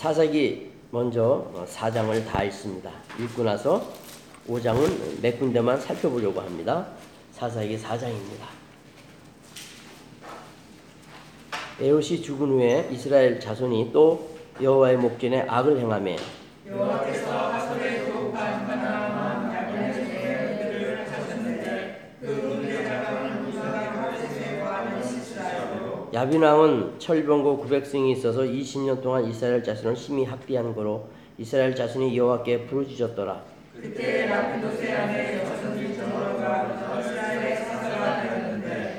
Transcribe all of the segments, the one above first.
사사기 먼저 4장을 다 읽습니다. 읽고 나서 5장은 몇 군데만 살펴보려고 합니다. 사사기 4장입니다. 에롯이 죽은 후에 이스라엘 자손이 또 여호와의 목전에 악을 행하며 야빈 왕은 철병고 900승이 있어서 20년 동안 이스라엘 자손을 심히 학대한 거로 이스라엘 자손이 여호와께 부르짖었더라.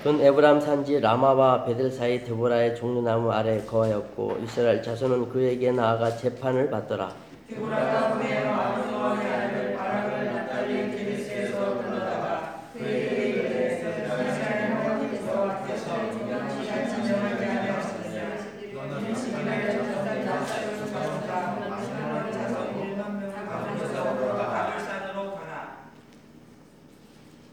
그는 에브람 산지 라마와 베델 사이 드보라의 종려나무 아래 거하였고 이스라엘 자손은 그에게 나아가 재판을 받더라. 내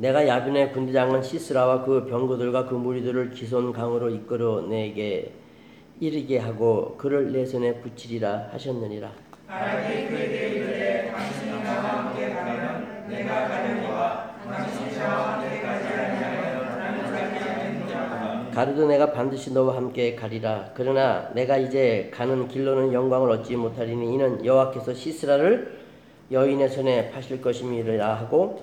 가 야빈의 군대장은 시스라와 그 병거들과 그 무리들을 기손 강으로 이끌어 내게 이르게 하고 그를 내 손에 붙이리라 하셨느니라. 가르도 내가 반드시 너와 함께 가리라. 그러나 내가 이제 가는 길로는 영광을 얻지 못하리니 이는 여호와께서 시스라를 여인의 손에 파실 것임이라 하고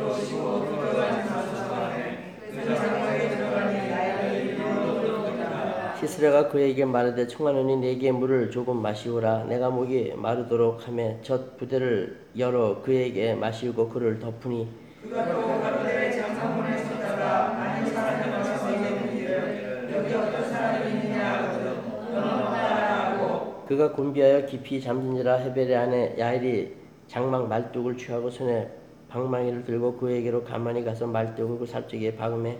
가 그에게 말하되 청하노니 내게 물을 조금 마시오라. 내가 목이 마르도록 하며 젖 부대를 열어 그에게 마시고 그를 덮으니 그가 곤비하여 깊이 잠든지라 헤벨의 아내 야일이 장막 말뚝을 취하고 손에 방망이를 들고 그에게로 가만히 가서 말뚝을 그 살쪽에 박음에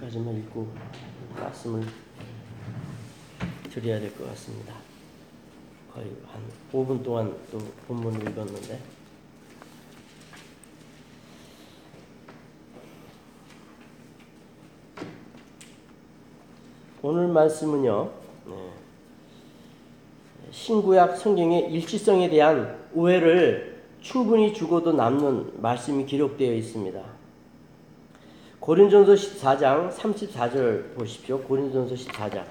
거기까지만 읽고 말씀을 드려야 될 것 같습니다. 거의 한 5분 동안 또 본문을 읽었는데 오늘 말씀은요 네. 신구약 성경의 일치성에 대한 오해를 충분히 죽어도 남는 말씀이 기록되어 있습니다. 고린전서 14장 34절 보십시오. 고린전서 14장.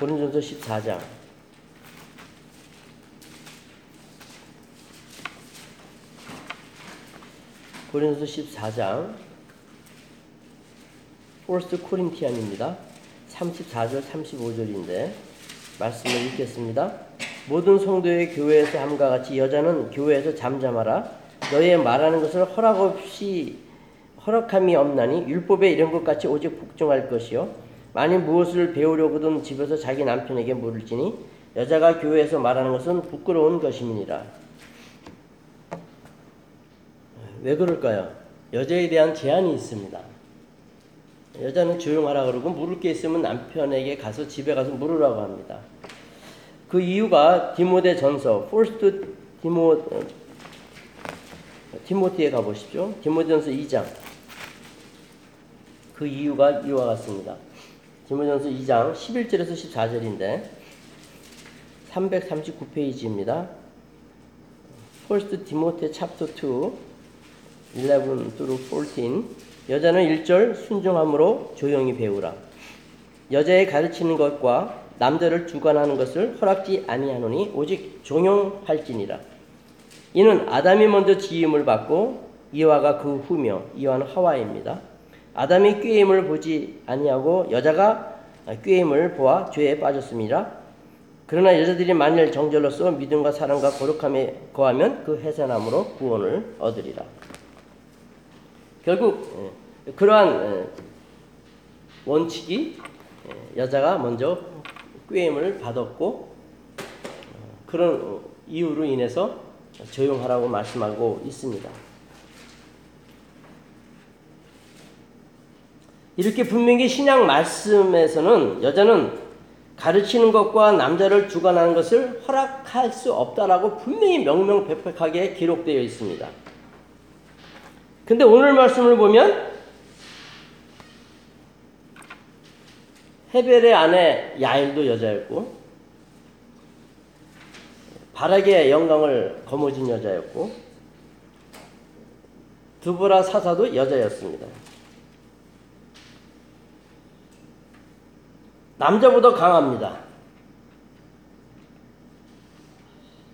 고린전서 14장. 고린도서 14장 포스트 코린티안입니다. 34절 35절인데 말씀을 읽겠습니다. 모든 성도의 교회에서 함과 같이 여자는 교회에서 잠잠하라. 너의 말하는 것을 허락 없이 허락함이 없나니 율법에 이런 것 같이 오직 복종할 것이요. 만일 무엇을 배우려거든 집에서 자기 남편에게 물을지니 여자가 교회에서 말하는 것은 부끄러운 것임이니라. 왜 그럴까요? 여자에 대한 제한이 있습니다. 여자는 조용하라 그러고 물을 게 있으면 남편에게 가서 집에 가서 물으라고 합니다. 그 이유가 디모데 전서, 포스트 디모, 어, 디모티에 가보십시오. 디모데 전서 2장. 그 이유가 이와 같습니다. 디모데전서 2장 11절에서 14절인데 339페이지입니다. First Timothy chapter 2 11 through 14 여자는 1절 순종함으로 조용히 배우라. 여자의 가르치는 것과 남자를 주관하는 것을 허락지 아니하노니 오직 종용할지니라. 이는 아담이 먼저 지음을 받고 이와가 그 후며 이와는 하와입니다. 아담이 꾀임을 보지 아니하고 여자가 꾀임을 보아 죄에 빠졌습니다. 그러나 여자들이 만일 정절로서 믿음과 사랑과 거룩함에 거하면 그 해산함으로 구원을 얻으리라. 결국 예, 그러한 예, 원칙이 예, 여자가 먼저 꾀임을 받았고 어, 그런 이유로 인해서 조용하라고 말씀하고 있습니다. 이렇게 분명히 신약 말씀에서는 여자는 가르치는 것과 남자를 주관하는 것을 허락할 수 없다라고 분명히 명명백백하게 기록되어 있습니다. 근데 오늘 말씀을 보면 헤벨의 아내 야일도 여자였고 바락의 영광을 거머쥔 여자였고 두보라 사사도 여자였습니다. 남자보다 강합니다.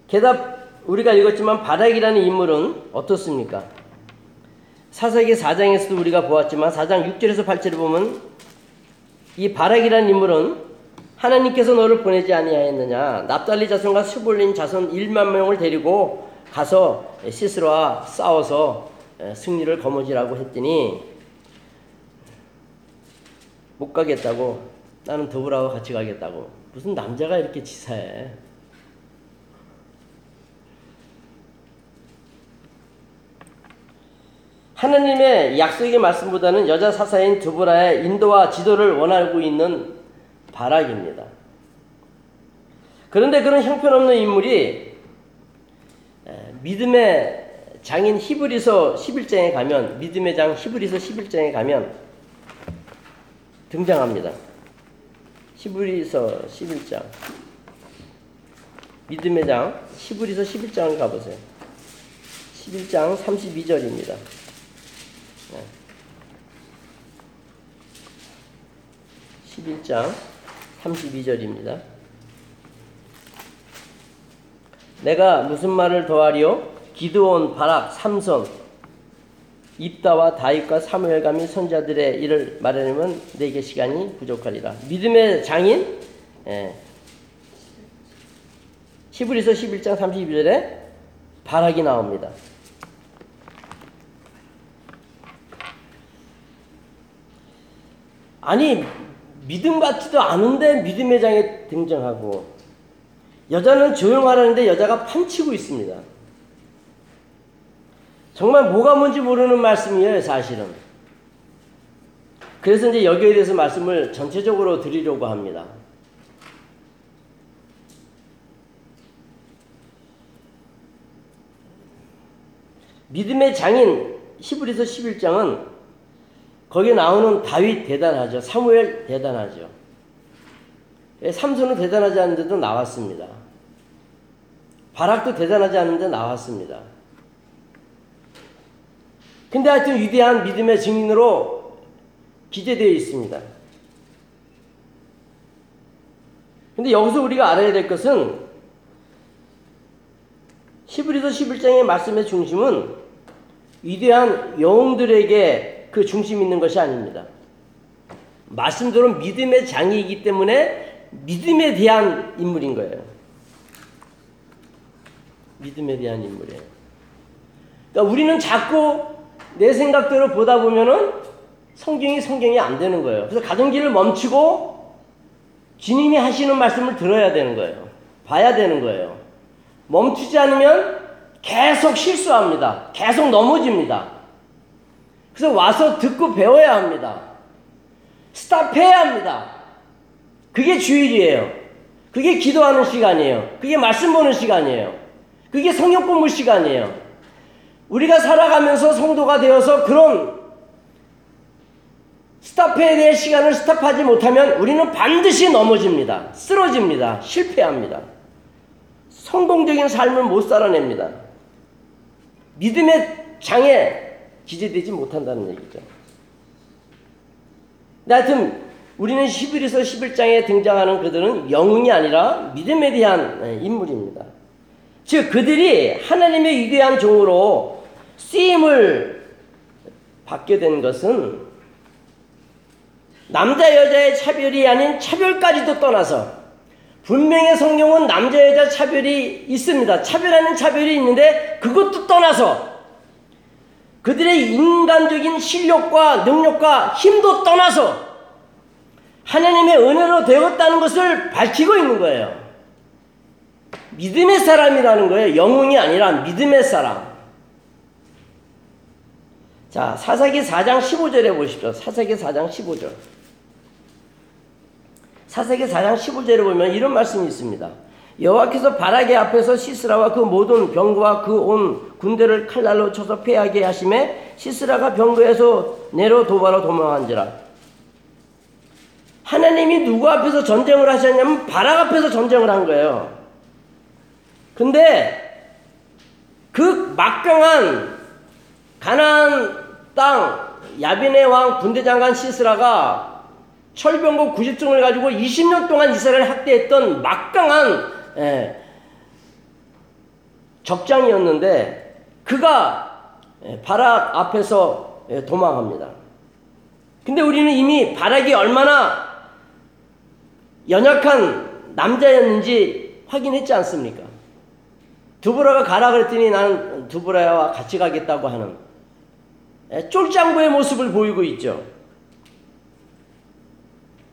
게다가 우리가 읽었지만 바락이라는 인물은 어떻습니까? 사사기 4장에서도 우리가 보았지만 4장 6절에서 8절을 보면 이 바락이라는 인물은 하나님께서 너를 보내지 아니하였느냐 납달리 자손과 스볼린 자손 1만 명을 데리고 가서 시스라와 싸워서 승리를 거머쥐라고 했더니 못 가겠다고 나는 더불어하고 같이 가겠다고 무슨 남자가 이렇게 치사해 하나님의 약속의 말씀보다는 여자 사사인 두보라의 인도와 지도를 원하고 있는 바락입니다. 그런데 그런 형편없는 인물이 믿음의 장인 히브리서 11장에 가면 믿음의 장 히브리서 11장에 가면 등장합니다. 히브리서 11장 믿음의 장 히브리서 11장을 가보세요. 11장 32절입니다. 11장 32절입니다. 내가 무슨 말을 더하리요? 기드온, 바락, 삼손, 입다와 다윗과 사무엘과 및 선자들의 일을 말하려면 내게 시간이 부족하리라. 믿음의 장인 예. 히브리서 11장 32절에 바락이 나옵니다. 아니 믿음 같지도 않은데 믿음의 장에 등장하고 여자는 조용하라는데 여자가 판치고 있습니다. 정말 뭐가 뭔지 모르는 말씀이에요, 사실은. 그래서 이제 여기에 대해서 말씀을 전체적으로 드리려고 합니다. 믿음의 장인 히브리서 11장은 거기에 나오는 다윗 대단하죠. 사무엘 대단하죠. 예, 삼손은 대단하지 않은데도 나왔습니다. 바락도 대단하지 않은데 나왔습니다. 근데 하여튼 위대한 믿음의 증인으로 기재되어 있습니다. 근데 여기서 우리가 알아야 될 것은 히브리서 11장의 말씀의 중심은 위대한 영웅들에게 그 중심 있는 것이 아닙니다. 말씀대로 믿음의 장이기 때문에 믿음에 대한 인물인 거예요. 믿음에 대한 인물이에요. 그러니까 우리는 자꾸 내 생각대로 보다 보면은 성경이 성경이 안 되는 거예요. 그래서 가던 길을 멈추고 주님이 하시는 말씀을 들어야 되는 거예요. 봐야 되는 거예요. 멈추지 않으면 계속 실수합니다. 계속 넘어집니다. 그래서 와서 듣고 배워야 합니다. 스탑해야 합니다. 그게 주일이에요. 그게 기도하는 시간이에요. 그게 말씀 보는 시간이에요. 그게 성경 공부 시간이에요. 우리가 살아가면서 성도가 되어서 그런 스탑해야 될 시간을 스탑하지 못하면 우리는 반드시 넘어집니다. 쓰러집니다. 실패합니다. 성공적인 삶을 못 살아냅니다. 믿음의 장에 기재되지 못한다는 얘기죠. 근데 하여튼 우리는 11에서 11장에 등장하는 그들은 영웅이 아니라 믿음에 대한 인물입니다. 즉 그들이 하나님의 위대한 종으로 쓰임을 받게 된 것은 남자 여자의 차별이 아닌 차별까지도 떠나서 분명히 성경은 남자 여자 차별이 있습니다. 차별하는 차별이 있는데 그것도 떠나서 그들의 인간적인 실력과 능력과 힘도 떠나서 하나님의 은혜로 되었다는 것을 밝히고 있는 거예요. 믿음의 사람이라는 거예요. 영웅이 아니라 믿음의 사람. 자, 사사기 4장 15절에 보십시오. 사사기 4장 15절. 사사기 4장 15절에 보면 이런 말씀이 있습니다. 여호와께서 바라게 앞에서 시스라와 그 모든 병거와 그온 군대를 칼날로 쳐서 패하게 하심에 시스라가 병거에서 내려 도바로 도망한지라. 하나님이 누구 앞에서 전쟁을 하셨냐면 바락 앞에서 전쟁을 한 거예요. 근데 그 막강한 가나안 땅 야빈의 왕 군대 장관 시스라가 철병거 90종을 가지고 20년 동안 이스라엘을 학대했던 막강한 예, 적장이었는데 그가 예, 바락 앞에서 예, 도망합니다. 근데 우리는 이미 바락이 얼마나 연약한 남자였는지 확인했지 않습니까? 두보라가 가라 그랬더니 나는 두보라와 같이 가겠다고 하는 예, 쫄장부의 모습을 보이고 있죠.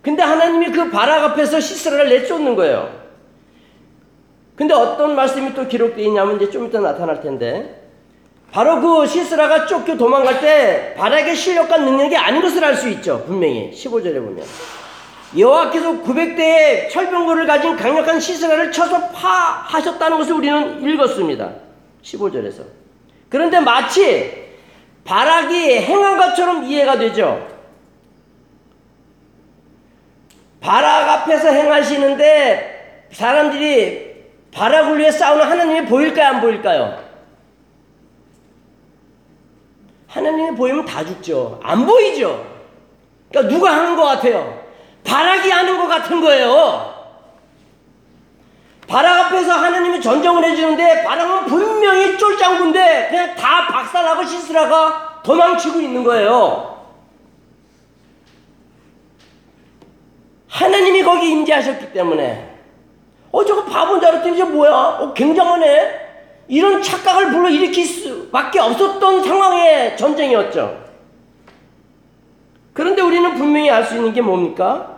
근데 하나님이 그 바락 앞에서 시스라를 내쫓는 거예요. 근데 어떤 말씀이 또 기록되어 있냐면 이제 좀 이따 나타날 텐데 바로 그 시스라가 쫓겨 도망갈 때 바락의 실력과 능력이 아닌 것을 알 수 있죠. 분명히 15절에 보면 여호와께서 900대의 철병거를 가진 강력한 시스라를 쳐서 파하셨다는 것을 우리는 읽었습니다. 15절에서 그런데 마치 바락이 행한 것처럼 이해가 되죠. 바락 앞에서 행하시는데 사람들이 바락을 위해 싸우는 하나님이 보일까요? 안 보일까요? 하나님이 보이면 다 죽죠. 안 보이죠. 그러니까 누가 하는 것 같아요? 바락이 하는 것 같은 거예요. 바락 앞에서 하나님이 전쟁을 해주는데 바락은 분명히 쫄장군데 그냥 다 박살나고 시스라가 도망치고 있는 거예요. 하나님이 거기 임재하셨기 때문에 어 저거 바본 줄 알았더니 저 뭐야? 어 굉장하네. 이런 착각을 불러 일으킬 수밖에 없었던 상황의 전쟁이었죠. 그런데 우리는 분명히 알 수 있는 게 뭡니까?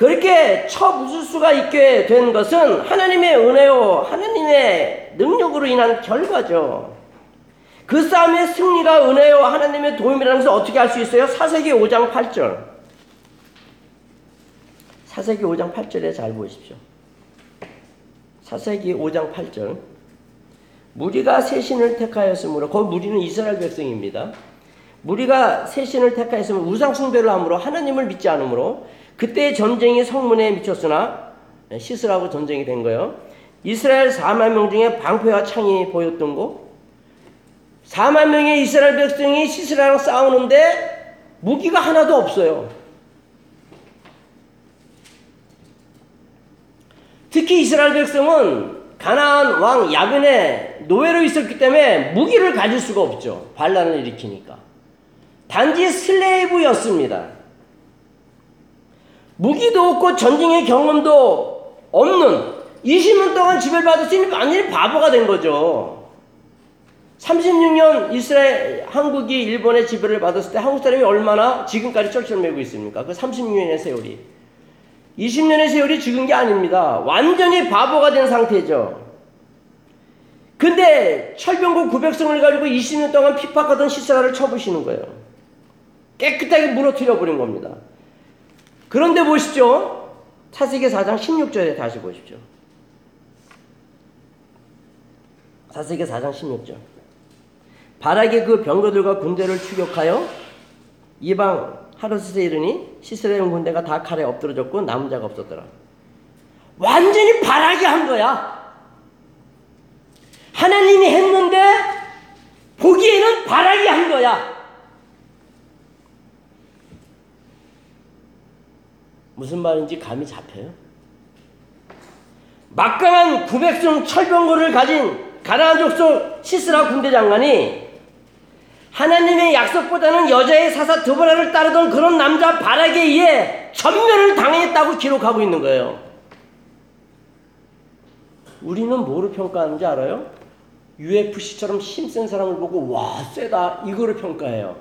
그렇게 쳐부술 수가 있게 된 것은 하나님의 은혜요, 하나님의 능력으로 인한 결과죠. 그 싸움의 승리가 은혜요, 하나님의 도움이라는 것을 어떻게 알 수 있어요? 사세기 5장 8절. 사세기 5장 8절에 잘 보십시오. 사세기 5장 8절. 무리가 새 신을 택하였으므로, 그 무리는 이스라엘 백성입니다. 무리가 새 신을 택하였으므로 우상 숭배를 함으로 하나님을 믿지 않으므로 그때 전쟁이 성문에 미쳤으나 시스라고 전쟁이 된 거예요. 이스라엘 4만 명 중에 방패와 창이 보였던 거. 4만 명의 이스라엘 백성이 시스라랑 싸우는데 무기가 하나도 없어요. 특히 이스라엘 백성은 가나안 왕 야벤의 노예로 있었기 때문에 무기를 가질 수가 없죠. 반란을 일으키니까. 단지 슬레이브였습니다. 무기도 없고 전쟁의 경험도 없는 20년 동안 지배를 받았으니 완전히 바보가 된 거죠. 36년 이스라엘 한국이 일본의 지배를 받았을 때 한국 사람이 얼마나 지금까지 쩔쩔매고 있습니까? 그 36년의 세월이 20년의 세월이 죽은 게 아닙니다. 완전히 바보가 된 상태죠. 근데 철병고 900성을 가지고 20년 동안 핍박하던 시스라를 쳐부시는 거예요. 깨끗하게 무너뜨려 버린 겁니다. 그런데 보십시오. 차세계 4장 16절에 다시 보십시오. 사세계 4장 16절. 바락의 그 병거들과 군대를 추격하여 이방 하르스에 이르니 시스라엘 군대가 다 칼에 엎드러졌고 남은 자가 없었더라. 완전히 바락이 한 거야. 하나님이 했는데 보기에는 바락이 한 거야. 무슨 말인지 감이 잡혀요? 막강한 900성 철병거를 가진 가나안 족속 시스라 군대 장관이 하나님의 약속보다는 여자의 사사 드보라를 따르던 그런 남자 바락에 의해 전면을 당했다고 기록하고 있는 거예요. 우리는 뭐를 평가하는지 알아요? UFC처럼 힘센 사람을 보고 와 세다 이거를 평가해요.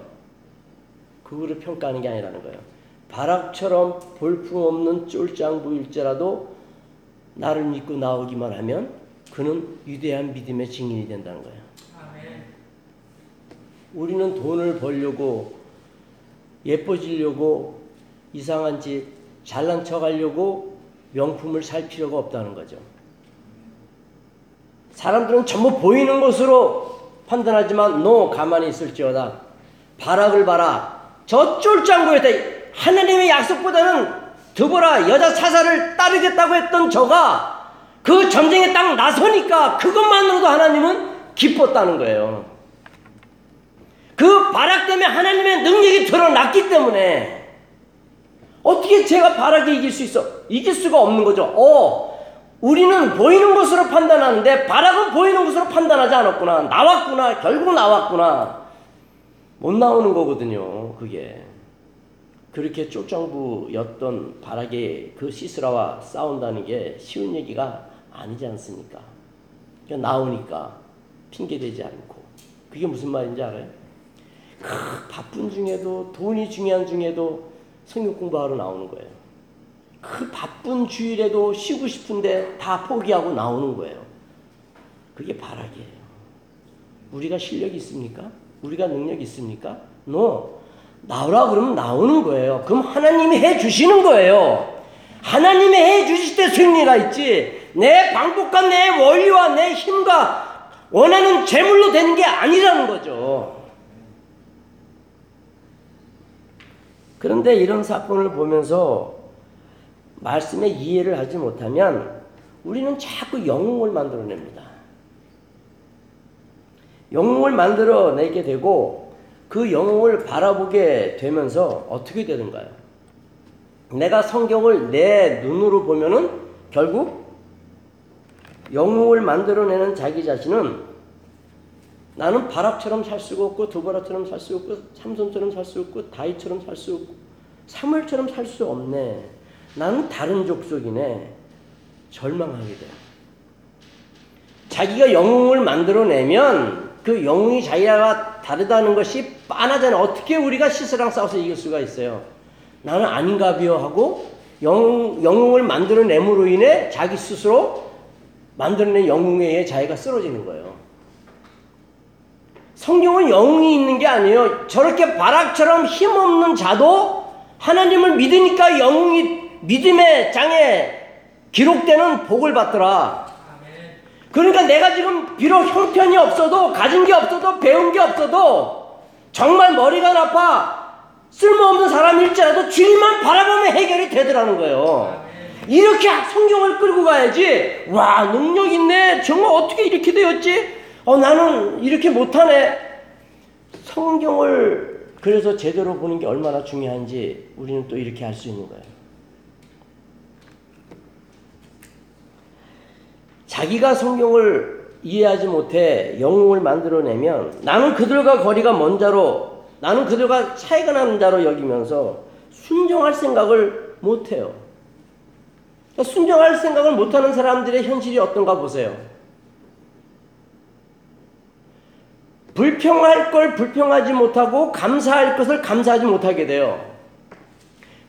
그거를 평가하는 게 아니라는 거예요. 바락처럼 볼품없는 쫄짱부일지라도 나를 믿고 나오기만 하면 그는 위대한 믿음의 증인이 된다는 거예요. 우리는 돈을 벌려고 예뻐지려고 이상한 짓 잘난 척 하려고 명품을 살 필요가 없다는 거죠. 사람들은 전부 보이는 것으로 판단하지만 너 가만히 있을지어다. 바락을 봐라. 저 쫄짱구였다. 하나님의 약속보다는 드보라 여자 사사를 따르겠다고 했던 저가 그 전쟁에 딱 나서니까 그것만으로도 하나님은 기뻤다는 거예요. 그 바락 때문에 하나님의 능력이 드러났기 때문에 어떻게 제가 바락에 이길 수 있어? 이길 수가 없는 거죠. 어, 우리는 보이는 것으로 판단하는데 바락은 보이는 것으로 판단하지 않았구나. 나왔구나. 결국 나왔구나. 못 나오는 거거든요. 그게. 그렇게 쫄정부였던 바락의 그 시스라와 싸운다는 게 쉬운 얘기가 아니지 않습니까? 그냥 나오니까 핑계대지 않고. 그게 무슨 말인지 알아요? 그 바쁜 중에도 돈이 중요한 중에도 성경 공부하러 나오는 거예요. 그 바쁜 주일에도 쉬고 싶은데 다 포기하고 나오는 거예요. 그게 바락이에요. 우리가 실력이 있습니까? 우리가 능력이 있습니까? No. 나오라 그러면 나오는 거예요. 그럼 하나님이 해 주시는 거예요. 하나님이 해 주실 때 승리가 있지. 내 방법과 내 원리와 내 힘과 원하는 재물로 되는 게 아니라는 거죠. 그런데 이런 사건을 보면서 말씀의 이해를 하지 못하면 우리는 자꾸 영웅을 만들어냅니다. 영웅을 만들어내게 되고 그 영웅을 바라보게 되면서 어떻게 되는가요? 내가 성경을 내 눈으로 보면은 결국 영웅을 만들어내는 자기 자신은 나는 바락처럼 살 수가 없고 두바라처럼 살 수 없고 삼손처럼 살 수 없고 다이처럼 살 수 없고 사무엘처럼 살 수 없네. 나는 다른 족속이네. 절망하게 돼요. 자기가 영웅을 만들어내면 그 영웅이 자기와 다르다는 것이 빤하잖아. 어떻게 우리가 시스랑 싸워서 이길 수가 있어요? 나는 아닌가비요 하고 영, 영웅을 만들어냄으로 인해 자기 스스로 만들어낸 영웅에 의해 자기가 쓰러지는 거예요. 성경은 영웅이 있는 게 아니에요. 저렇게 바락처럼 힘없는 자도 하나님을 믿으니까 영웅이 믿음의 장에 기록되는 복을 받더라. 그러니까 내가 지금 비록 형편이 없어도 가진 게 없어도 배운 게 없어도 정말 머리가 나빠 쓸모없는 사람일지라도 주님만 바라보면 해결이 되더라는 거예요. 이렇게 성경을 끌고 가야지. 와 능력 있네. 정말 어떻게 이렇게 되었지? 어 나는 이렇게 못하네. 성경을 그래서 제대로 보는 게 얼마나 중요한지 우리는 또 이렇게 할수 있는 거예요. 자기가 성경을 이해하지 못해 영웅을 만들어내면 나는 그들과 거리가 먼 자로 나는 그들과 차이가 나는 자로 여기면서 순종할 생각을 못해요. 그러니까 순종할 생각을 못하는 사람들의 현실이 어떤가 보세요. 불평할 걸 불평하지 못하고 감사할 것을 감사하지 못하게 돼요.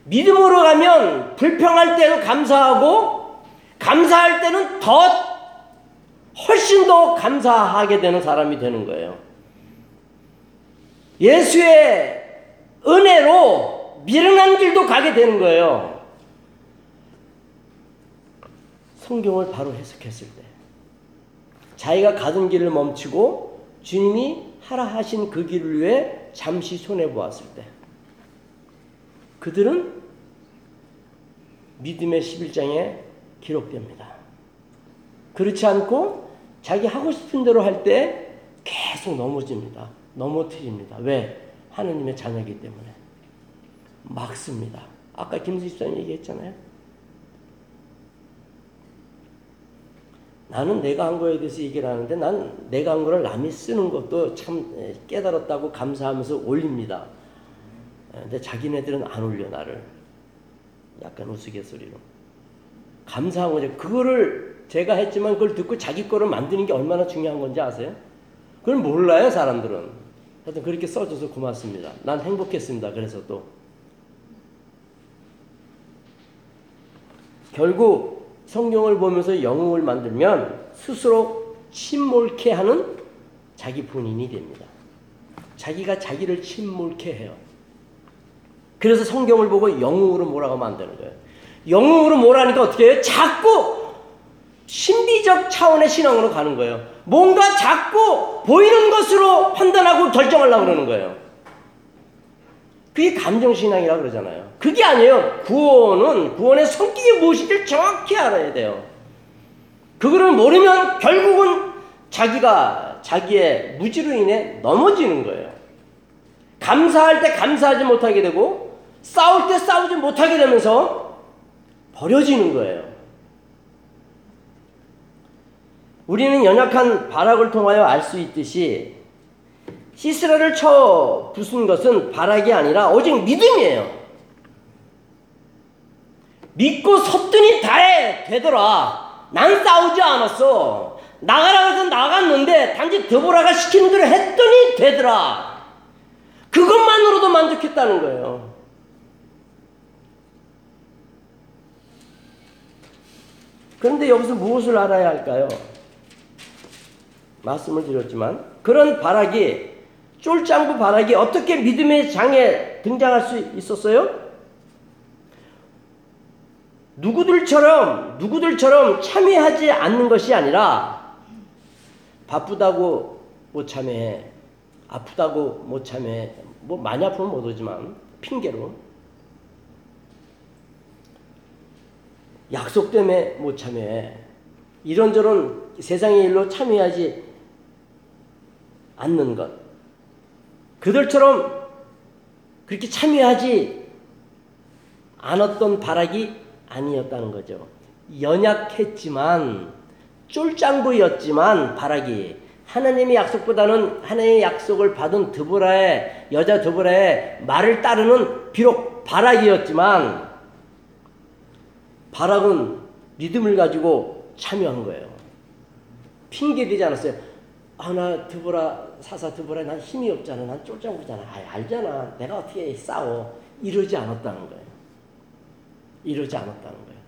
믿음으로 가면 불평할 때는 감사하고 감사할 때는 더 훨씬 더 감사하게 되는 사람이 되는 거예요. 예수의 은혜로 미련한 길도 가게 되는 거예요. 성경을 바로 해석했을 때 자기가 가던 길을 멈추고 주님이 하라 하신 그 길을 위해 잠시 손해 보았을 때 그들은 믿음의 11장에 기록됩니다. 그렇지 않고 자기 하고 싶은 대로 할 때 계속 넘어집니다. 넘어뜨립니다. 왜? 하느님의 자녀이기 때문에. 막습니다. 아까 김수집사님 얘기했잖아요. 나는 내가 한 거에 대해서 얘기를 하는데 난 내가 한 거를 남이 쓰는 것도 참 깨달았다고 감사하면서 올립니다. 근데 자기네들은 안 올려 나를. 약간 우스갯소리로. 감사한 거죠. 그거를 제가 했지만 그걸 듣고 자기 거를 만드는 게 얼마나 중요한 건지 아세요? 그걸 몰라요, 사람들은. 하여튼 그렇게 써줘서 고맙습니다. 난 행복했습니다. 그래서 또. 결국 성경을 보면서 영웅을 만들면 스스로 침몰케 하는 자기 본인이 됩니다. 자기가 자기를 침몰케 해요. 그래서 성경을 보고 영웅으로 몰아가 만드는 거예요. 영웅으로 몰아니까 어떻게 해요? 자꾸 신비적 차원의 신앙으로 가는 거예요. 뭔가 자꾸 보이는 것으로 판단하고 결정하려고 그러는 거예요. 그게 감정신앙이라 그러잖아요. 그게 아니에요. 구원은, 구원의 성격이 무엇인지 정확히 알아야 돼요. 그거를 모르면 결국은 자기가 자기의 무지로 인해 넘어지는 거예요. 감사할 때 감사하지 못하게 되고, 싸울 때 싸우지 못하게 되면서 버려지는 거예요. 우리는 연약한 바락을 통하여 알 수 있듯이 시스라를 쳐 부순 것은 바락이 아니라 오직 믿음이에요. 믿고 섰더니 다해 되더라. 난 싸우지 않았어. 나가라 해서 나갔는데 단지 드보라가 시키는 대로 했더니 되더라. 그것만으로도 만족했다는 거예요. 그런데 여기서 무엇을 알아야 할까요? 말씀을 드렸지만 그런 바락이 쫄짱구 바락이 어떻게 믿음의 장에 등장할 수 있었어요? 누구들처럼 누구들처럼 참여하지 않는 것이 아니라 바쁘다고 못 참여해 아프다고 못 참여해 뭐 많이 아프면 못 오지만 핑계로 약속 때문에 못 참여해 이런저런 세상의 일로 참여하지 않는 것 그들처럼 그렇게 참여하지 않았던 바락이 아니었다는 거죠. 연약했지만 쫄짱부였지만 바락이 하나님의 약속보다는 하나님의 약속을 받은 드보라의 여자 드보라의 말을 따르는 비록 바락이었지만 바락은 믿음을 가지고 참여한 거예요. 핑계 대지 않았어요. 아, 나 드보라, 사사 드보라, 난 힘이 없잖아. 난 쫄짱 부잖아. 아, 알잖아. 내가 어떻게 싸워. 이러지 않았다는 거예요. 이러지 않았다는 거예요.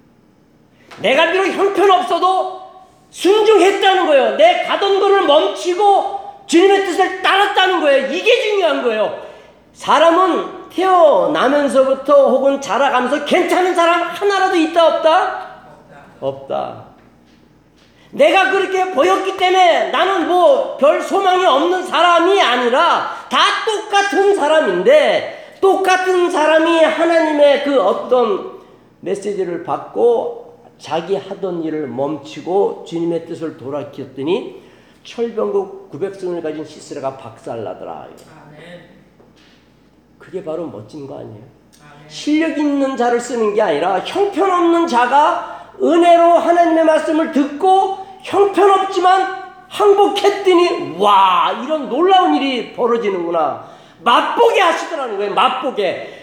내가 비록 형편없어도 순종했다는 거예요. 내 가던 거를 멈추고 주님의 뜻을 따랐다는 거예요. 이게 중요한 거예요. 사람은 태어나면서부터 혹은 자라가면서 괜찮은 사람 하나라도 있다 없다? 없다. 내가 그렇게 보였기 때문에 나는 뭐 별 소망이 없는 사람이 아니라 다 똑같은 사람인데 똑같은 사람이 하나님의 그 어떤 메시지를 받고 자기 하던 일을 멈추고 주님의 뜻을 돌아키었더니 철병국 900승을 가진 시스라가 박살나더라. 그게 바로 멋진 거 아니에요? 실력 있는 자를 쓰는 게 아니라 형편없는 자가 은혜로 하나님의 말씀을 듣고 형편없지만 항복했더니 와 이런 놀라운 일이 벌어지는구나 맛보게 하시더라는 거예요 맛보게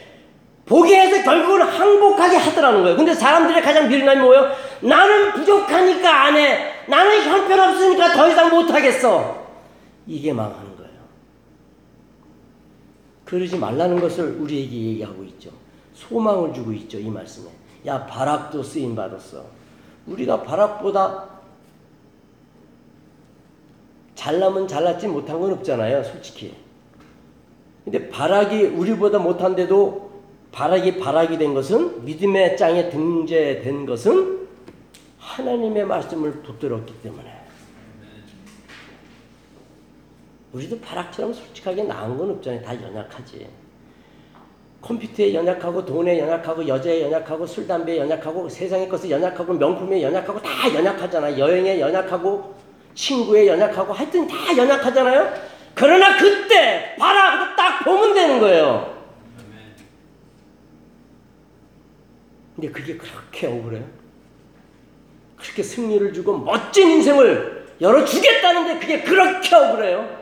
보게 해서 결국은 항복하게 하더라는 거예요. 근데 사람들의 가장 미련함이 뭐예요? 나는 부족하니까 안 해. 나는 형편없으니까 더 이상 못하겠어. 이게 망하는 거예요. 그러지 말라는 것을 우리에게 얘기하고 있죠. 소망을 주고 있죠. 이 말씀에. 야, 바락도 쓰임 받았어. 우리가 바락보다 잘나면 잘났지 못한 건 없잖아요. 솔직히. 근데 바락이 우리보다 못한데도 바락이 바락이 된 것은 믿음의 짱에 등재된 것은 하나님의 말씀을 붙들었기 때문에 우리도 바락처럼 솔직하게 나은 건 없잖아요. 다 연약하지. 컴퓨터에 연약하고 돈에 연약하고 여자에 연약하고 술 담배에 연약하고 세상의 것에 연약하고 명품에 연약하고 다 연약하잖아. 여행에 연약하고 친구에 연약하고 하여튼 다 연약하잖아요. 그러나 그때 바락도 딱 보면 되는 거예요. 근데 그게 그렇게 억울해요. 그렇게 승리를 주고 멋진 인생을 열어주겠다는데 그게 그렇게 억울해요.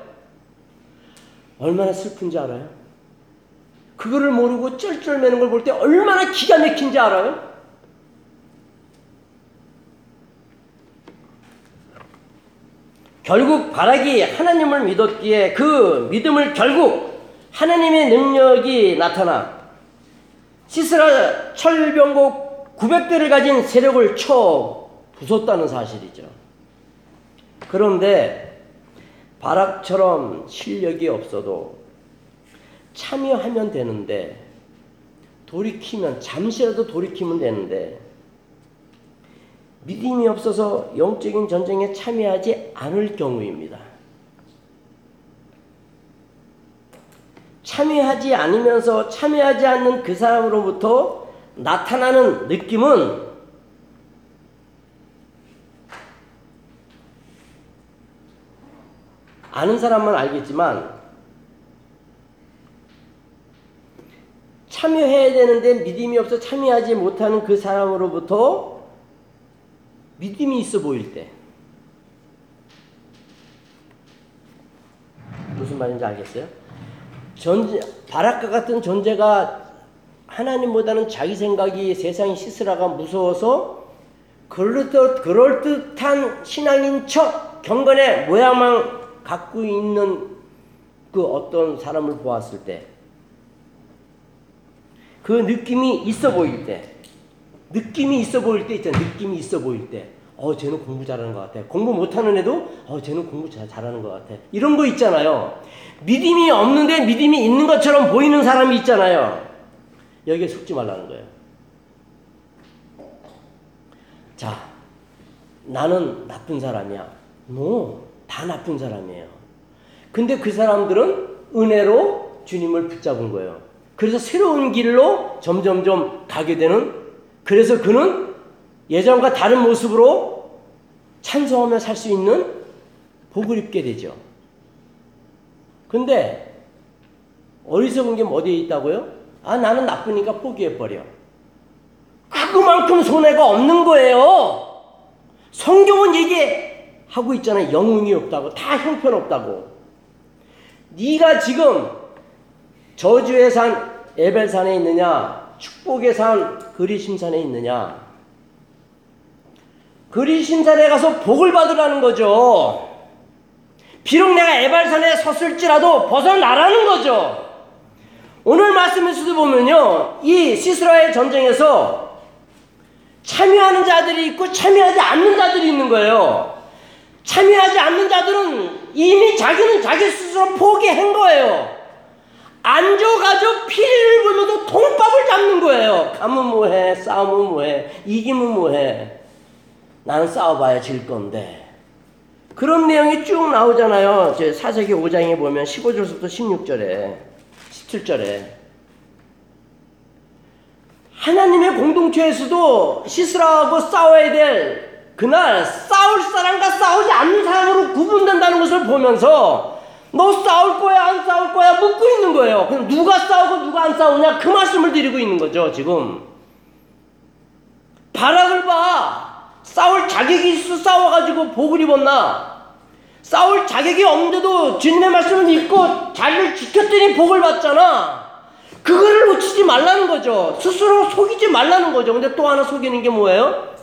얼마나 슬픈지 알아요? 그거를 모르고 쩔쩔매는 걸 볼 때 얼마나 기가 막힌지 알아요? 결국 바락이 하나님을 믿었기에 그 믿음을 결국 하나님의 능력이 나타나 시스라 철병국 900대를 가진 세력을 쳐 부쉈다는 사실이죠. 그런데 바락처럼 실력이 없어도 참여하면 되는데 돌이키면 잠시라도 돌이키면 되는데 믿음이 없어서 영적인 전쟁에 참여하지 않을 경우입니다. 참여하지 않으면서 참여하지 않는 그 사람으로부터 나타나는 느낌은 아는 사람만 알겠지만 참여해야 되는데 믿음이 없어 참여하지 못하는 그 사람으로부터 믿음이 있어 보일 때 무슨 말인지 알겠어요? 존재, 바락과 같은 존재가 하나님보다는 자기 생각이 세상이 시스라가 무서워서 그럴듯, 그럴듯한 신앙인 척 경건의 모양만 갖고 있는 그 어떤 사람을 보았을 때 그 느낌이 있어 보일 때, 느낌이 있어 보일 때 있잖아. 느낌이 있어 보일 때. 어, 쟤는 공부 잘하는 것 같아. 공부 못하는 애도, 어, 쟤는 공부 잘, 잘하는 것 같아. 이런 거 있잖아요. 믿음이 없는데 믿음이 있는 것처럼 보이는 사람이 있잖아요. 여기에 속지 말라는 거예요. 자, 나는 나쁜 사람이야. no, 다 나쁜 사람이에요. 근데 그 사람들은 은혜로 주님을 붙잡은 거예요. 그래서 새로운 길로 점점점 가게 되는 그래서 그는 예전과 다른 모습으로 찬송하며 살 수 있는 복을 입게 되죠. 근데 어리석은 게 어디에 있다고요? 아 나는 나쁘니까 포기해버려. 그만큼 손해가 없는 거예요. 성경은 얘기하고 있잖아요. 영웅이 없다고 다 형편없다고. 네가 지금 저주의 산 에벨산에 있느냐, 축복의 산 그리심산에 있느냐. 그리심산에 가서 복을 받으라는 거죠. 비록 내가 에발산에 섰을지라도 벗어나라는 거죠. 오늘 말씀에서도 보면요, 이 시스라의 전쟁에서 참여하는 자들이 있고 참여하지 않는 자들이 있는 거예요. 참여하지 않는 자들은 이미 자기는 자기 스스로 포기한 거예요. 앉아가지고 피리를 불면서 통밥을 잡는 거예요. 가면 뭐해, 싸우면 뭐해, 이기면 뭐해. 나는 싸워봐야 질 건데. 그런 내용이 쭉 나오잖아요. 제 사세기 5장에 보면 15절부터 16절에, 17절에. 하나님의 공동체에서도 시스라하고 싸워야 될 그날 싸울 사람과 싸우지 않는 사람으로 구분된다는 것을 보면서 너 싸울 거야 안 싸울 거야 묻고 있는 거예요. 그럼 누가 싸우고 누가 안 싸우냐 그 말씀을 드리고 있는 거죠 지금. 바락을 봐. 싸울 자격이 있어 싸워가지고 복을 입었나? 싸울 자격이 없는데도 주님의 말씀을 믿고 자리를 지켰더니 복을 받잖아. 그거를 놓치지 말라는 거죠. 스스로 속이지 말라는 거죠. 근데 또 하나 속이는 게 뭐예요?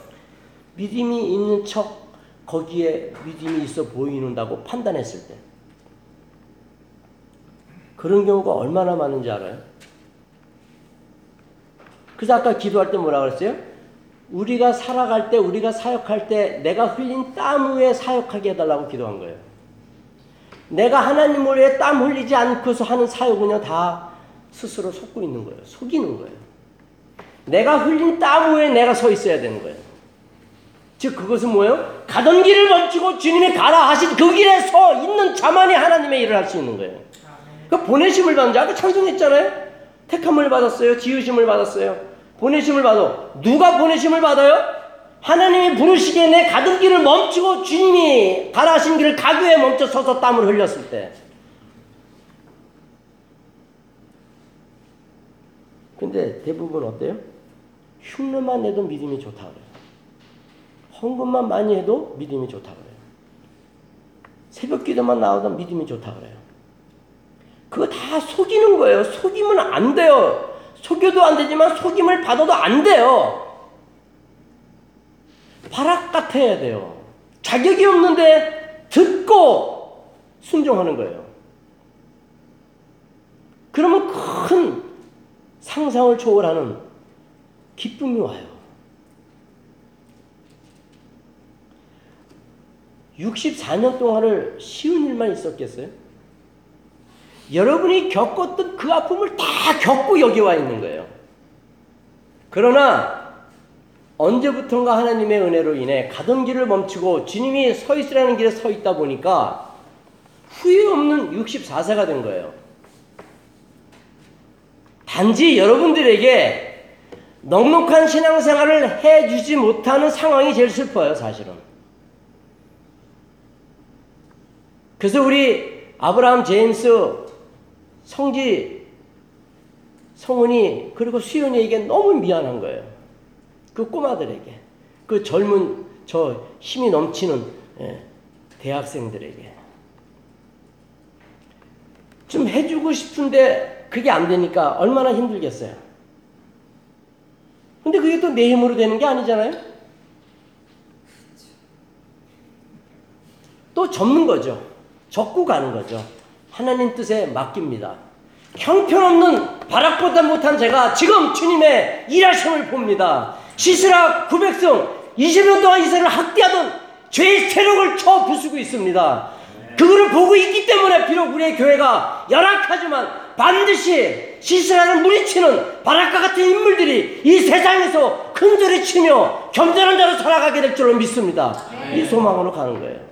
믿음이 있는 척 거기에 믿음이 있어 보이는다고 판단했을 때. 그런 경우가 얼마나 많은지 알아요? 그래서 아까 기도할 때 뭐라 그랬어요? 우리가 살아갈 때, 우리가 사역할 때 내가 흘린 땀 위에 사역하게 해달라고 기도한 거예요. 내가 하나님을 위해 땀 흘리지 않고서 하는 사역은요, 다 스스로 속고 있는 거예요. 속이는 거예요. 내가 흘린 땀 위에 내가 서 있어야 되는 거예요. 즉, 그것은 뭐예요? 가던 길을 멈추고 주님이 가라 하신 그 길에 서 있는 자만이 하나님의 일을 할 수 있는 거예요. 그 보내심을 받는 자, 아까 찬송했잖아요? 택함을 받았어요. 지으심을 받았어요. 보내심을 받아. 누가 보내심을 받아요? 하나님이 부르시기에 내 가던 길을 멈추고 주님이 가라 하신 길을 위해 멈춰 서서 땀을 흘렸을 때. 근데 대부분 어때요? 흉내만 내도 믿음이 좋다 그래요. 헌금만 많이 해도 믿음이 좋다 그래요. 새벽 기도만 나오다 믿음이 좋다 그래요. 그거 다 속이는 거예요. 속이면 안 돼요. 속여도 안 되지만 속임을 받아도 안 돼요. 바락 같아야 돼요. 자격이 없는데 듣고 순종하는 거예요. 그러면 큰 상상을 초월하는 기쁨이 와요. 64년 동안을 쉬운 일만 있었겠어요? 여러분이 겪었던 그 아픔을 다 겪고 여기 와 있는 거예요. 그러나 언제부턴가 하나님의 은혜로 인해 가던 길을 멈추고 주님이 서 있으라는 길에 서 있다 보니까 후회 없는 64세가 된 거예요. 단지 여러분들에게 넉넉한 신앙생활을 해주지 못하는 상황이 제일 슬퍼요, 사실은. 그래서 우리 아브라함 제임스 성지 성은이 그리고 수연이에게 너무 미안한 거예요. 그 꼬마들에게 그 젊은 저 힘이 넘치는 예, 대학생들에게 좀 해주고 싶은데 그게 안 되니까 얼마나 힘들겠어요. 근데 그게 또 내 힘으로 되는 게 아니잖아요. 또 접는 거죠. 접고 가는 거죠. 하나님 뜻에 맡깁니다. 형편없는 바락보다 못한 제가 지금 주님의 일하심을 봅니다. 시스라 900성 20년 동안 이스라엘을 학대하던 죄의 세력을 쳐 부수고 있습니다. 그거를 보고 있기 때문에 비록 우리의 교회가 열악하지만 반드시 시스라를 물리치는 바락과 같은 인물들이 이 세상에서 큰 소리 치며 겸손한 자로 살아가게 될 줄로 믿습니다. 이 소망으로 가는 거예요.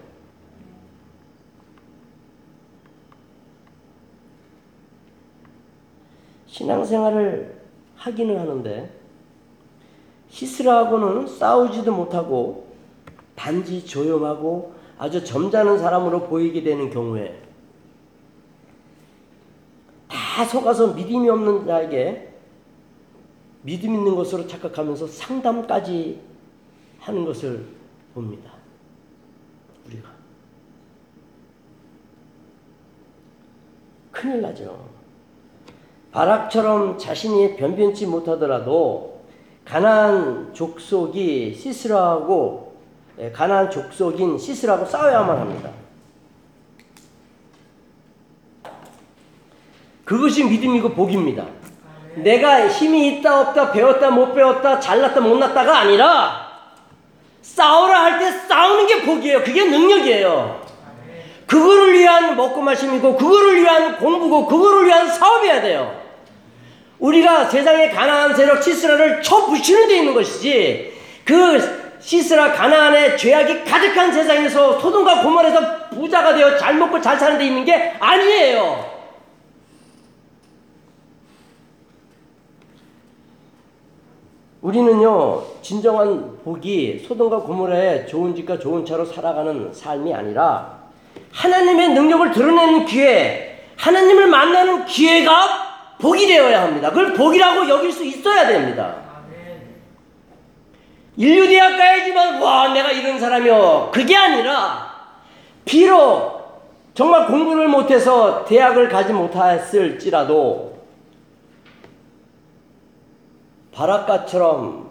신앙생활을 하기는 하는데 히스라하고는 싸우지도 못하고 단지 조용하고 아주 점잖은 사람으로 보이게 되는 경우에 다 속아서 믿음이 없는 자에게 믿음 있는 것으로 착각하면서 상담까지 하는 것을 봅니다. 우리가 큰일 나죠. 바락처럼 자신이 변변치 못하더라도 가나안 족속이 시스라하고 예, 가나안 족속인 시스라하고 싸워야만 합니다. 그것이 믿음이고 복입니다. 내가 힘이 있다 없다 배웠다 못 배웠다 잘났다 못났다가 아니라 싸우라 할 때 싸우는 게 복이에요. 그게 능력이에요. 그거를 위한 먹고 마심이고 그거를 위한 공부고 그거를 위한 사업이어야 돼요. 우리가 세상의 가나안 세력 시스라를 쳐부시는 데 있는 것이지 그 시스라 가나안의 죄악이 가득한 세상에서 소돔과 고모에서 부자가 되어 잘 먹고 잘 사는 데 있는 게 아니에요. 우리는요 진정한 복이 소돔과 고모라의 좋은 집과 좋은 차로 살아가는 삶이 아니라 하나님의 능력을 드러내는 기회, 하나님을 만나는 기회가 복이 되어야 합니다. 그걸 복이라고 여길 수 있어야 됩니다. 인류 대학 가야지만 와 내가 이런 사람이요 그게 아니라 비록 정말 공부를 못해서 대학을 가지 못했을지라도 바락가처럼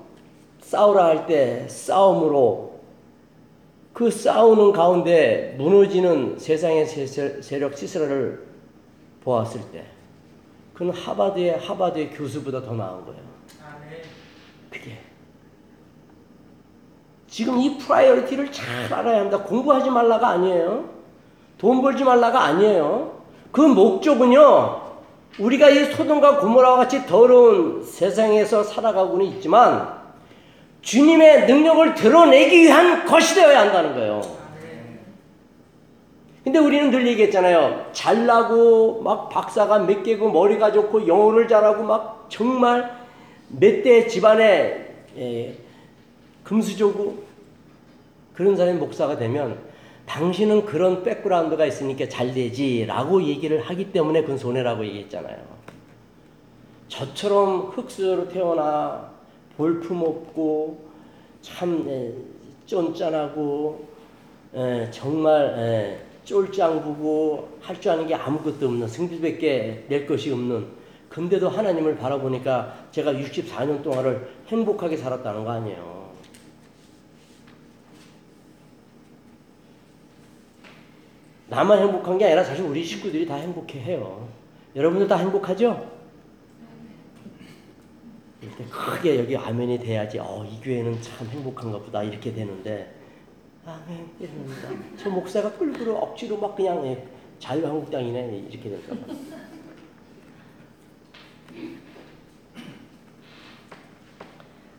싸우라 할 때 싸움으로 그 싸우는 가운데 무너지는 세상의 세- 세력 시스라를 보았을 때 그는 하바드의 하바드의 교수보다 더 나은 거예요. 그게 지금 이 priority를 잘 알아야 합니다. 공부하지 말라가 아니에요. 돈 벌지 말라가 아니에요. 그 목적은요. 우리가 이 소돔과 고모라와 같이 더러운 세상에서 살아가고는 있지만 주님의 능력을 드러내기 위한 것이 되어야 한다는 거예요. 근데 우리는 늘 얘기했잖아요. 잘나고 막 박사가 몇 개고 머리가 좋고 영어를 잘하고 막 정말 몇 대 집안에 예, 금수저고 그런 사람이 목사가 되면 당신은 그런 백그라운드가 있으니까 잘 되지 라고 얘기를 하기 때문에 그건 손해라고 얘기했잖아요. 저처럼 흙수저로 태어나 볼품 없고 참 예, 쫀짠하고 예, 정말 예, 쫄짱부고 할 줄 아는 게 아무것도 없는 승질밖에 낼 것이 없는 근데도 하나님을 바라보니까 제가 64년 동안을 행복하게 살았다는 거 아니에요. 나만 행복한 게 아니라 사실 우리 식구들이 다 행복해 해요. 여러분들 다 행복하죠? 이렇게 크게 여기 아멘이 돼야지 어, 이 교회는 참 행복한가 보다 이렇게 되는데 아멘 이러는다. 저 목사가 끌고 억지로 막 그냥 예, 자유한국당이네 이렇게 될까 봐.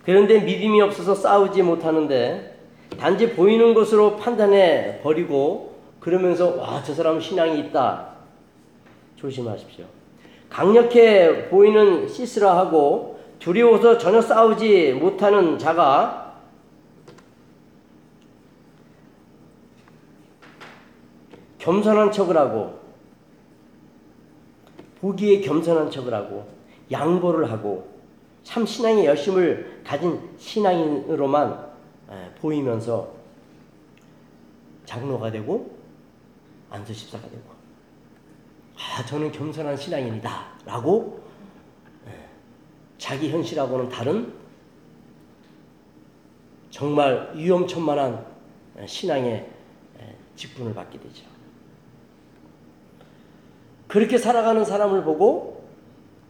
그런데 믿음이 없어서 싸우지 못하는데 단지 보이는 것으로 판단해 버리고 그러면서 와 저 사람은 신앙이 있다 조심하십시오. 강력해 보이는 시스라 하고 두려워서 전혀 싸우지 못하는 자가 겸손한 척을 하고 보기에 겸손한 척을 하고 양보를 하고 참 신앙의 열심을 가진 신앙인으로만 에, 보이면서 장로가 되고 안수십사가 되고 아 저는 겸손한 신앙인이다 라고 에, 자기 현실하고는 다른 정말 위험천만한 에, 신앙의 에, 직분을 받게 되죠. 그렇게 살아가는 사람을 보고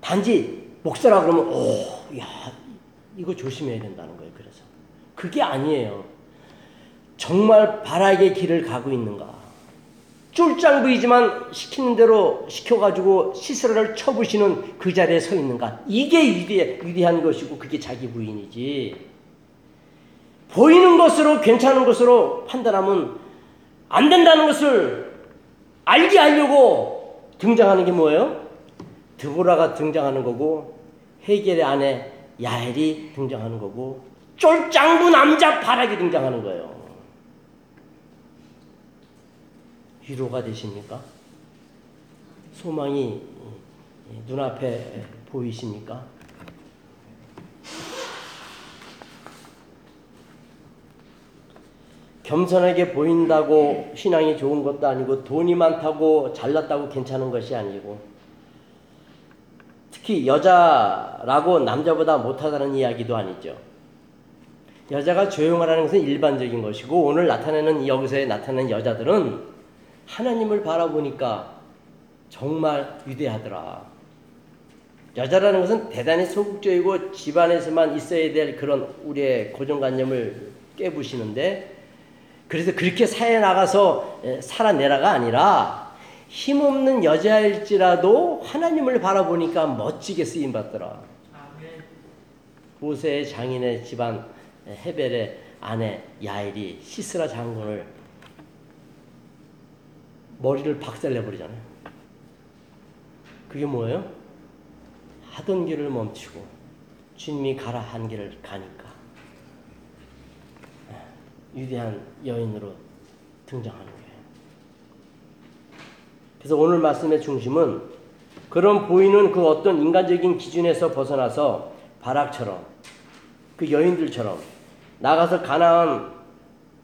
단지 목사라 그러면 오, 야, 이거 조심해야 된다는 거예요. 그래서 그게 아니에요. 정말 바락의 길을 가고 있는가? 쫄짱 부이지만 시키는 대로 시켜가지고 시스라를 쳐부시는 그 자리에 서 있는가? 이게 위대, 위대한 것이고 그게 자기 부인이지. 보이는 것으로 괜찮은 것으로 판단하면 안 된다는 것을 알게 하려고 등장하는 게 뭐예요? 드보라가 등장하는 거고 헤겔의 아내 야엘이 등장하는 거고 쫄짱부 남자 바락이 등장하는 거예요. 위로가 되십니까? 소망이 눈앞에 보이십니까? 겸손하게 보인다고 신앙이 좋은 것도 아니고 돈이 많다고 잘났다고 괜찮은 것이 아니고 특히 여자라고 남자보다 못하다는 이야기도 아니죠. 여자가 조용하라는 것은 일반적인 것이고 오늘 나타내는 여기서 나타내는 여자들은 하나님을 바라보니까 정말 위대하더라. 여자라는 것은 대단히 소극적이고 집안에서만 있어야 될 그런 우리의 고정관념을 깨부시는데 그래서 그렇게 사회 나가서 살아내라가 아니라 힘없는 여자일지라도 하나님을 바라보니까 멋지게 쓰임 받더라. 모세의 장인의 집안 헤벨의 아내 야엘이 시스라 장군을 머리를 박살내 버리잖아요. 그게 뭐예요? 하던 길을 멈추고 주님이 가라 한 길을 가니까 위대한 여인으로 등장하는 거예요. 그래서 오늘 말씀의 중심은 그런 보이는 그 어떤 인간적인 기준에서 벗어나서 바락처럼 그 여인들처럼 나가서 가나안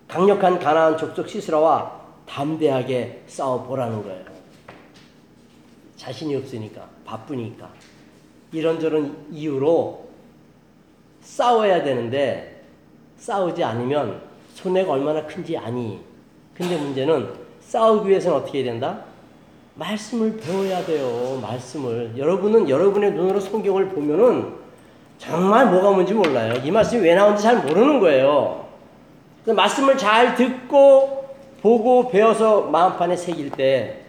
강력한 가나안 족속 시스라와 담대하게 싸워 보라는 거예요. 자신이 없으니까 바쁘니까 이런저런 이유로 싸워야 되는데 싸우지 않으면 손해가 얼마나 큰지 아니. 근데 문제는 싸우기 위해서는 어떻게 해야 된다? 말씀을 배워야 돼요. 말씀을. 여러분은 여러분의 눈으로 성경을 보면은 정말 뭐가 뭔지 몰라요. 이 말씀이 왜 나오는지 잘 모르는 거예요. 그래서 말씀을 잘 듣고 보고 배워서 마음판에 새길 때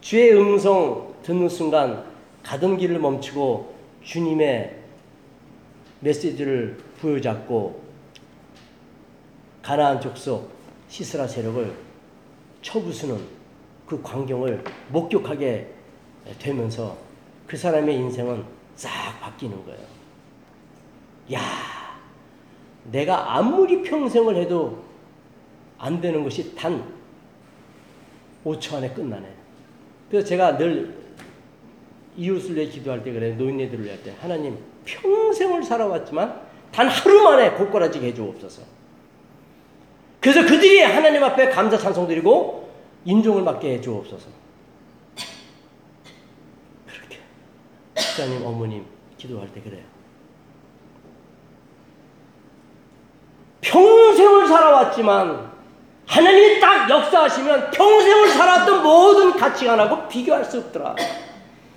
주의 음성 듣는 순간 가던 길을 멈추고 주님의 메시지를 부여잡고 가나안 족속 시스라 세력을 쳐부수는 그 광경을 목격하게 되면서 그 사람의 인생은 싹 바뀌는 거예요. 야, 내가 아무리 평생을 해도 안 되는 것이 단 5초 안에 끝나네. 그래서 제가 늘 이웃을 위해 기도할 때 그래 노인네들을 위할 때 하나님 평생을 살아왔지만 단 하루 만에 고꾸라지게 해주옵소서. 그래서 그들이 하나님 앞에 감사 찬송 드리고 인종을 받게 해주옵소서. 그렇게 목사님 어머님 기도할 때 그래요. 평생을 살아왔지만 하나님이 딱 역사하시면 평생을 살았던 모든 가치관하고 비교할 수 없더라.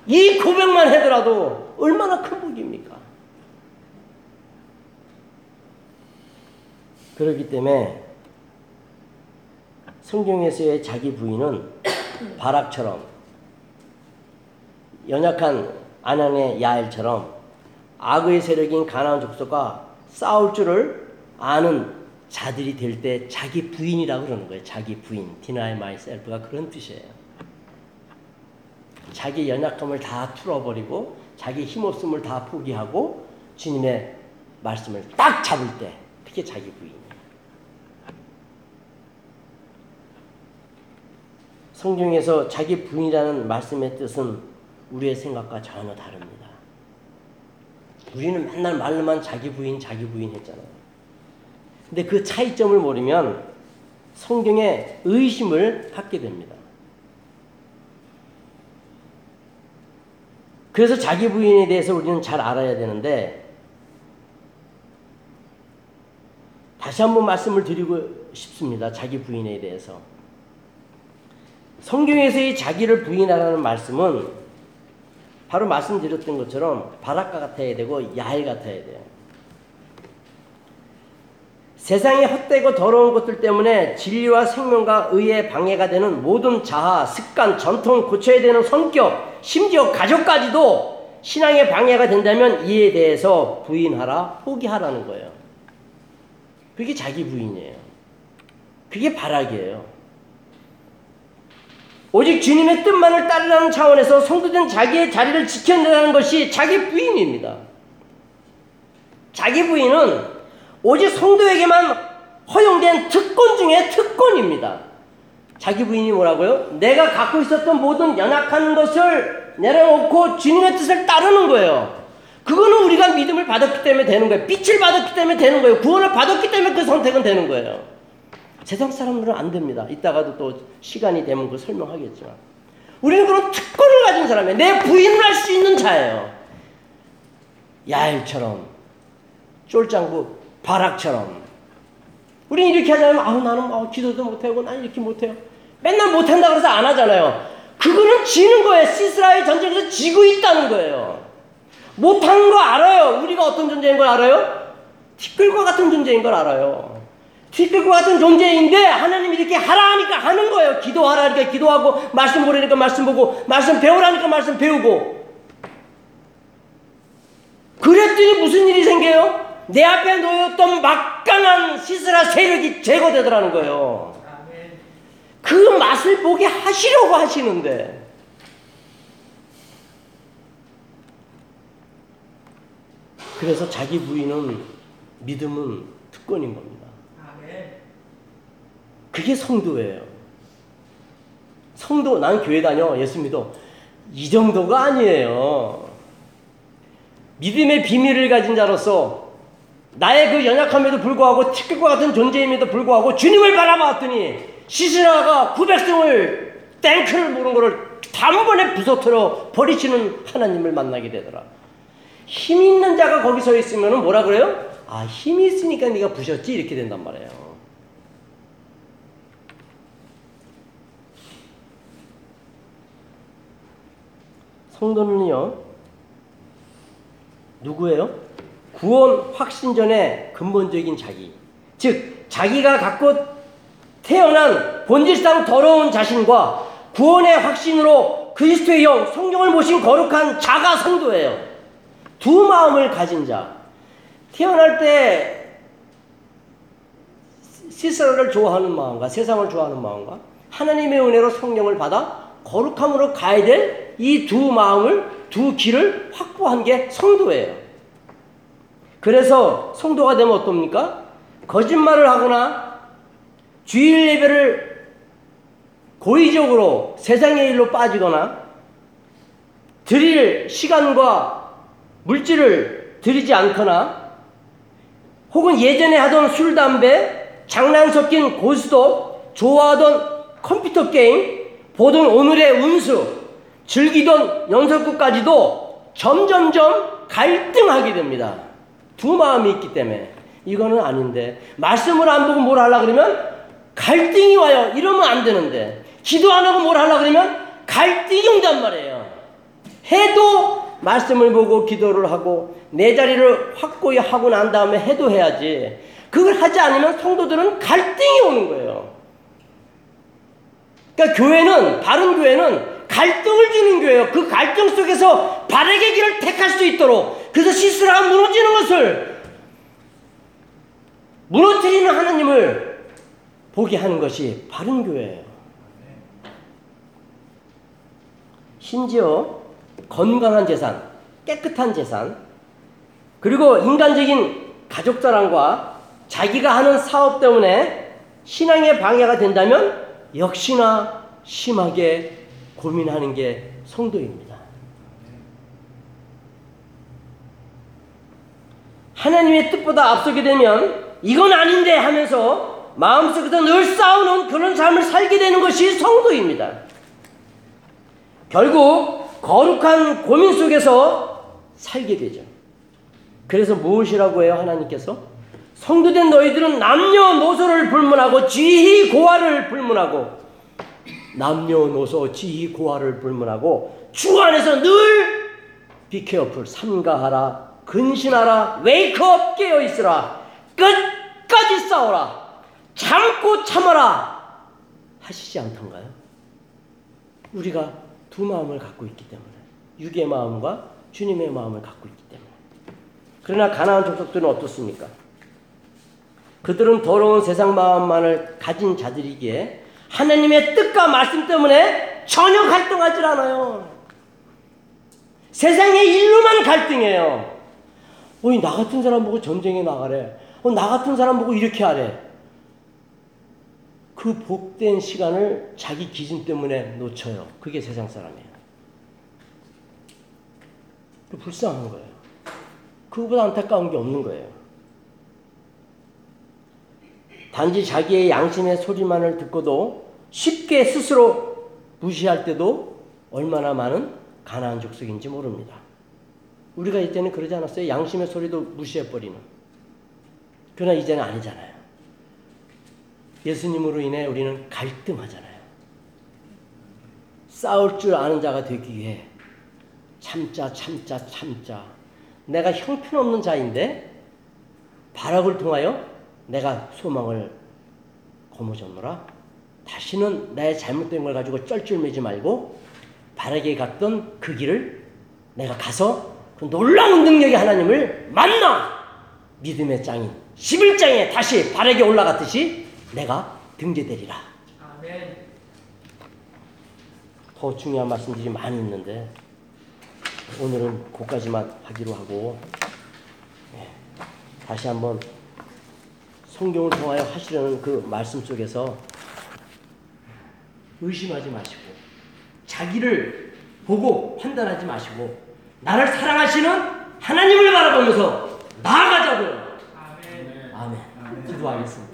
이 고백만 하더라도 얼마나 큰 복입니까? 그렇기 때문에 성경에서의 자기 부인은 바락처럼 연약한 안양의 야엘처럼 악의 세력인 가나안 족속과 싸울 줄을 아는 자들이 될 때 자기 부인이라고 그러는 거예요. 자기 부인. deny myself가 그런 뜻이에요. 자기 연약함을 다 풀어버리고 자기 힘없음을 다 포기하고 주님의 말씀을 딱 잡을 때 그게 자기 부인이에요. 성경에서 자기 부인이라는 말씀의 뜻은 우리의 생각과 전혀 다릅니다. 우리는 맨날 말로만 자기 부인, 자기 부인 했잖아요. 근데 그 차이점을 모르면 성경에 의심을 갖게 됩니다. 그래서 자기 부인에 대해서 우리는 잘 알아야 되는데 다시 한번 말씀을 드리고 싶습니다. 자기 부인에 대해서. 성경에서의 자기를 부인하라는 말씀은 바로 말씀드렸던 것처럼 바닷가 같아야 되고 야일 같아야 돼요. 세상의 헛되고 더러운 것들 때문에 진리와 생명과 의에 방해가 되는 모든 자아, 습관, 전통, 고쳐야 되는 성격, 심지어 가족까지도 신앙에 방해가 된다면 이에 대해서 부인하라, 포기하라는 거예요. 그게 자기 부인이에요. 그게 바락이에요. 오직 주님의 뜻만을 따르라는 차원에서 성도된 자기의 자리를 지켜내라는 것이 자기 부인입니다. 자기 부인은 오직 성도에게만 허용된 특권 중에 특권입니다. 자기 부인이 뭐라고요? 내가 갖고 있었던 모든 연약한 것을 내려놓고 주님의 뜻을 따르는 거예요. 그거는 우리가 믿음을 받았기 때문에 되는 거예요. 빛을 받았기 때문에 되는 거예요. 구원을 받았기 때문에 그 선택은 되는 거예요. 세상 사람들은 안 됩니다. 이따가도 또 시간이 되면 그 설명하겠지만. 우리는 그런 특권을 가진 사람이에요. 내 부인을 할 수 있는 자예요. 야일처럼, 쫄장구, 바락처럼. 우리는 이렇게 하자면, 아우, 나는 어, 기도도 못하고, 난 이렇게 못해요. 맨날 못한다 그래서 안 하잖아요. 그거는 지는 거예요. 시스라의 전쟁에서 지고 있다는 거예요. 못하는 거 알아요. 우리가 어떤 존재인 걸 알아요? 티끌과 같은 존재인 걸 알아요. 티끌과 같은 존재인데 하나님이 이렇게 하라 하니까 하는 거예요. 기도하라 하니까 기도하고 말씀 보라니까 말씀 보고 말씀 배우라니까 말씀 배우고 그랬더니 무슨 일이 생겨요? 내 앞에 놓였던 막강한 시스라 세력이 제거되더라는 거예요. 그 맛을 보게 하시려고 하시는데 그래서 자기 부인은 믿음은 특권인 겁니다. 그게 성도예요. 성도, 난 교회 다녀, 예수 믿어. 이 정도가 아니에요. 믿음의 비밀을 가진 자로서 나의 그 연약함에도 불구하고 티끌과 같은 존재임에도 불구하고 주님을 바라봤더니 시스라가 900성을 땡크를 부른 거를 단번에 부서뜨려 버리시는 하나님을 만나게 되더라. 힘 있는 자가 거기 서 있으면 뭐라 그래요? 아 힘이 있으니까 네가 부셨지 이렇게 된단 말이에요. 성도는요 누구예요? 구원 확신 전의 근본적인 자기, 즉 자기가 갖고 태어난 본질상 더러운 자신과 구원의 확신으로 그리스도의 영, 성령을 모신 거룩한 자가 성도예요. 두 마음을 가진 자. 태어날 때 시스라를 좋아하는 마음과 세상을 좋아하는 마음과 하나님의 은혜로 성령을 받아 거룩함으로 가야 될 이 두 마음을 두 길을 확보한 게 성도예요. 그래서 성도가 되면 어떻습니까? 거짓말을 하거나 주일 예배를 고의적으로 세상의 일로 빠지거나 드릴 시간과 물질을 들이지 않거나 혹은 예전에 하던 술, 담배, 장난 섞인 고스톱, 좋아하던 컴퓨터 게임, 보던 오늘의 운수, 즐기던 연설구까지도 점점점 갈등하게 됩니다. 두 마음이 있기 때문에 이거는 아닌데 말씀을 안 보고 뭘 하려 그러면 갈등이 와요. 이러면 안 되는데 기도 안 하고 뭘 하려 그러면 갈등이 온단 말이에요. 해도 말씀을 보고 기도를 하고 내 자리를 확고히 하고 난 다음에 해도 해야지. 그걸 하지 않으면 성도들은 갈등이 오는 거예요. 그러니까 교회는 바른 교회는 갈등을 주는 교회예요. 그 갈등 속에서 바르게 길을 택할 수 있도록 그래서 시스라가 무너지는 것을 무너뜨리는 하나님을 보게 하는 것이 바른 교회예요. 심지어 건강한 재산, 깨끗한 재산, 그리고 인간적인 가족 자랑과 자기가 하는 사업 때문에 신앙에 방해가 된다면 역시나 심하게 고민하는 게 성도입니다. 하나님의 뜻보다 앞서게 되면 이건 아닌데 하면서 마음속에서 늘 싸우는 그런 삶을 살게 되는 것이 성도입니다. 결국 거룩한 고민 속에서 살게 되죠. 그래서 무엇이라고 해요, 하나님께서? 성도된 너희들은 남녀노소를 불문하고 지희 고아를 불문하고 남녀노소 지희 고아를 불문하고 주 안에서 늘 비케어풀 삼가하라 근신하라 웨이크업 깨어 있으라 끝까지 싸워라 참고 참아라 하시지 않던가요? 우리가 두 마음을 갖고 있기 때문에 육의 마음과 주님의 마음을 갖고 있기 때문에 그러나 가나안 족속들은 어떻습니까? 그들은 더러운 세상 마음만을 가진 자들이기에 하나님의 뜻과 말씀 때문에 전혀 갈등하지 않아요. 세상의 일로만 갈등해요. 어이, 나 같은 사람 보고 전쟁에 나가래. 어, 나 같은 사람 보고 이렇게 하래. 그 복된 시간을 자기 기준 때문에 놓쳐요. 그게 세상 사람이에요. 그 불쌍한 거예요. 그거보다 안타까운 게 없는 거예요. 단지 자기의 양심의 소리만을 듣고도 쉽게 스스로 무시할 때도 얼마나 많은 가난한 족속인지 모릅니다. 우리가 이때는 그러지 않았어요. 양심의 소리도 무시해버리는. 그러나 이제는 아니잖아요. 예수님으로 인해 우리는 갈등하잖아요. 싸울 줄 아는 자가 되기 위해 참자, 참자, 참자. 내가 형편없는 자인데 발악을 통하여 내가 소망을 거머쥐노라. 다시는 나의 잘못된 걸 가지고 쩔쩔매지 말고 바르게 갔던 그 길을 내가 가서 그 놀라운 능력의 하나님을 만나 믿음의 장인 11장에 다시 바르게 올라갔듯이 내가 등재되리라. 아멘. 더 중요한 말씀들이 많이 있는데 오늘은 그까지만 하기로 하고 예, 다시 한번 성경을 통하여 하시려는 그 말씀 속에서 의심하지 마시고 자기를 보고 판단하지 마시고 나를 사랑하시는 하나님을 바라보면서 나아가자고요. 아멘. 아멘. 기도하겠습니다.